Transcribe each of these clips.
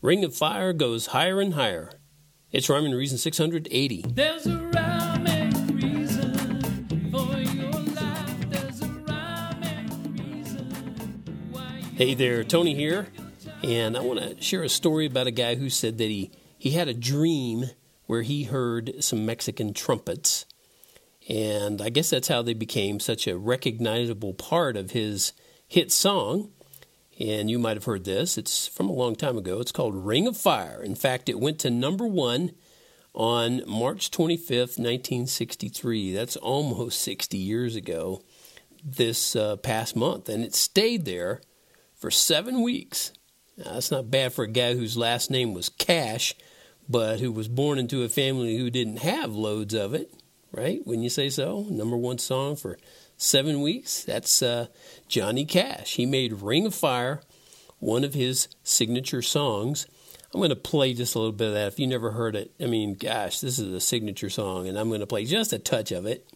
Ring of Fire goes higher and higher. It's Rhyme and Reason 680. There's a rhyming reason for your life. There's a rhyming reason Hey there, Tony here, and I want to share a story about a guy who said that he, he had a dream where he heard some Mexican trumpets, and I guess that's how they became such a recognizable part of his hit song. And you might have heard this. It's from a long time ago. It's called Ring of Fire. In fact, it went to number one on March 25th, 1963. That's almost 60 years ago this uh, past month. And it stayed there for seven weeks. Now, that's not bad for a guy whose last name was Cash, but who was born into a family who didn't have loads of it, right? Wouldn't you say so. Number one song for seven weeks. That's uh, Johnny Cash. He made Ring of Fire one of his signature songs. I'm going to play just a little bit of that. If you never heard it, I mean, gosh, this is a signature song, and I'm going to play just a touch of it.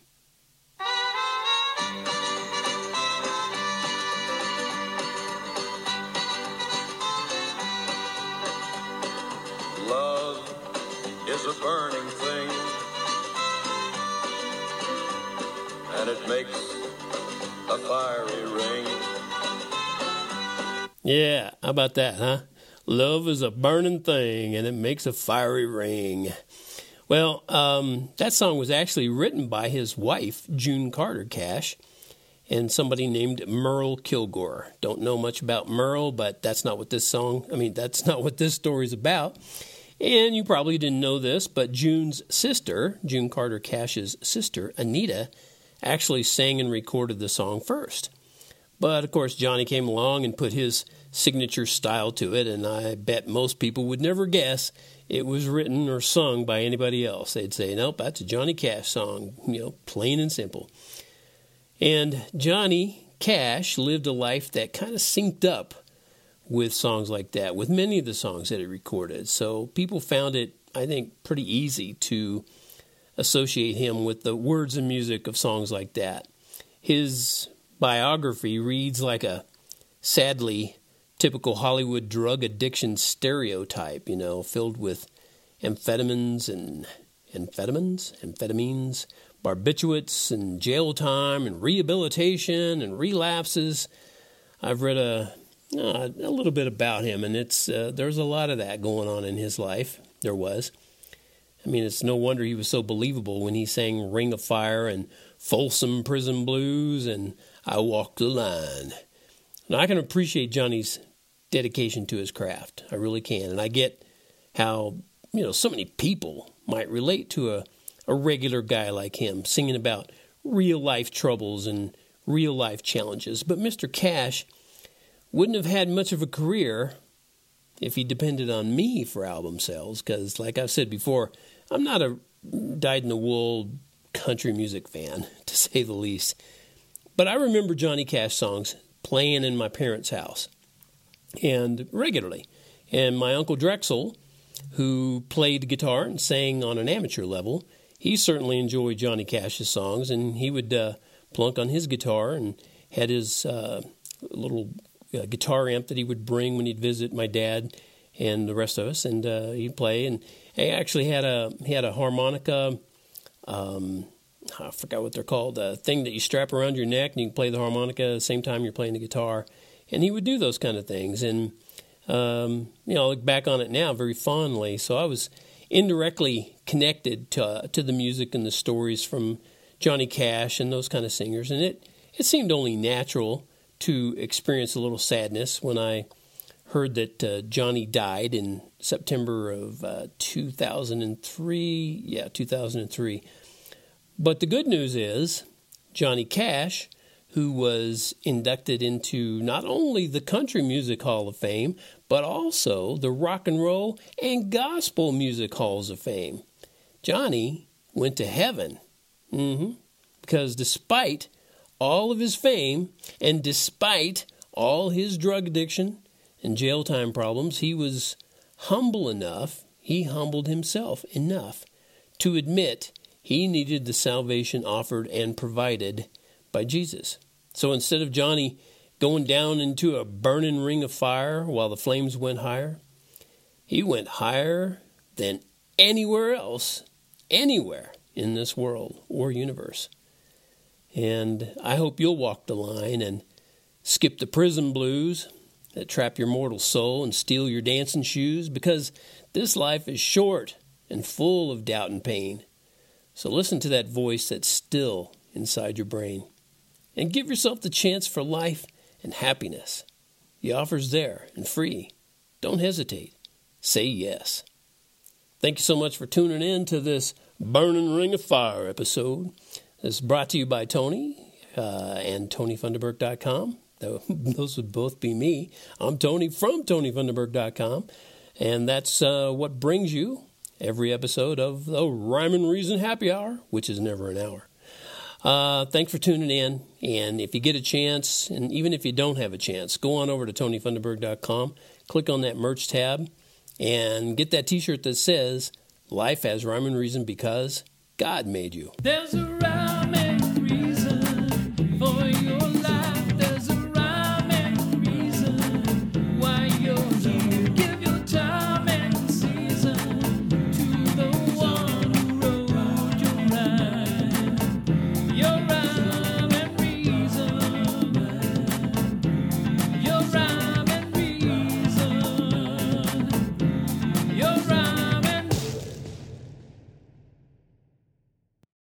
Love is a burning thing, and it makes a fiery ring. Yeah, how about that, huh? Love is a burning thing and it makes a fiery ring. Well, um, that song was actually written by his wife, June Carter Cash, and somebody named Merle Kilgore. Don't know much about Merle, but that's not what this song, I mean, that's not what this story's about. And you probably didn't know this, but June's sister, June Carter Cash's sister, Anita, actually sang and recorded the song first. But of course, Johnny came along and put his signature style to it, and I bet most people would never guess it was written or sung by anybody else. They'd say, nope, that's a Johnny Cash song, you know, plain and simple. And Johnny Cash lived a life that kind of synced up with songs like that, with many of the songs that he recorded. So people found it, I think, pretty easy to associate him with the words and music of songs like that. His biography reads like a sadly typical Hollywood drug addiction stereotype, you know, filled with amphetamines and amphetamines, amphetamines, barbiturates and jail time and rehabilitation and relapses. I've read a uh, a little bit about him, and it's uh, there's a lot of that going on in his life. There was. I mean, it's no wonder he was so believable when he sang "Ring of Fire" and "Folsom Prison Blues" and "I Walk the Line." Now, I can appreciate Johnny's dedication to his craft. I really can, and I get how you know so many people might relate to a a regular guy like him singing about real life troubles and real life challenges. But Mr. Cash wouldn't have had much of a career if he depended on me for album sales because like i've said before i'm not a dyed-in-the-wool country music fan to say the least but i remember johnny cash songs playing in my parents house and regularly and my uncle drexel who played guitar and sang on an amateur level he certainly enjoyed johnny cash's songs and he would uh, plunk on his guitar and had his uh, little uh, guitar amp that he would bring when he'd visit my dad and the rest of us, and uh, he'd play. And he actually had a he had a harmonica. Um, I forgot what they're called. A thing that you strap around your neck, and you can play the harmonica at the same time you're playing the guitar. And he would do those kind of things. And um, you know, I look back on it now very fondly. So I was indirectly connected to uh, to the music and the stories from Johnny Cash and those kind of singers, and it it seemed only natural to experience a little sadness when I heard that uh, Johnny died in September of uh, 2003. Yeah, 2003. But the good news is Johnny Cash, who was inducted into not only the Country Music Hall of Fame, but also the Rock and Roll and Gospel Music Halls of Fame. Johnny went to heaven. Mm-hmm. Because despite all of his fame, and despite all his drug addiction and jail time problems, he was humble enough, he humbled himself enough to admit he needed the salvation offered and provided by Jesus. So instead of Johnny going down into a burning ring of fire while the flames went higher, He went higher than anywhere else, anywhere in this world or universe. And I hope you'll walk the line and skip the prison blues that trap your mortal soul and steal your dancing shoes because this life is short and full of doubt and pain. So listen to that voice that's still inside your brain and give yourself the chance for life and happiness. The offer's there and free. Don't hesitate. Say yes. Thank you so much for tuning in to this Burning Ring of Fire episode. This is brought to you by Tony uh, and TonyFunderberg.com. Those would both be me. I'm Tony from TonyFunderberg.com. And that's uh, what brings you every episode of the Rhyme and Reason Happy Hour, which is never an hour. Uh, thanks for tuning in. And if you get a chance, and even if you don't have a chance, go on over to TonyFunderberg.com, click on that merch tab, and get that t shirt that says, Life has Rhyme and Reason because God made you. There's a rhyme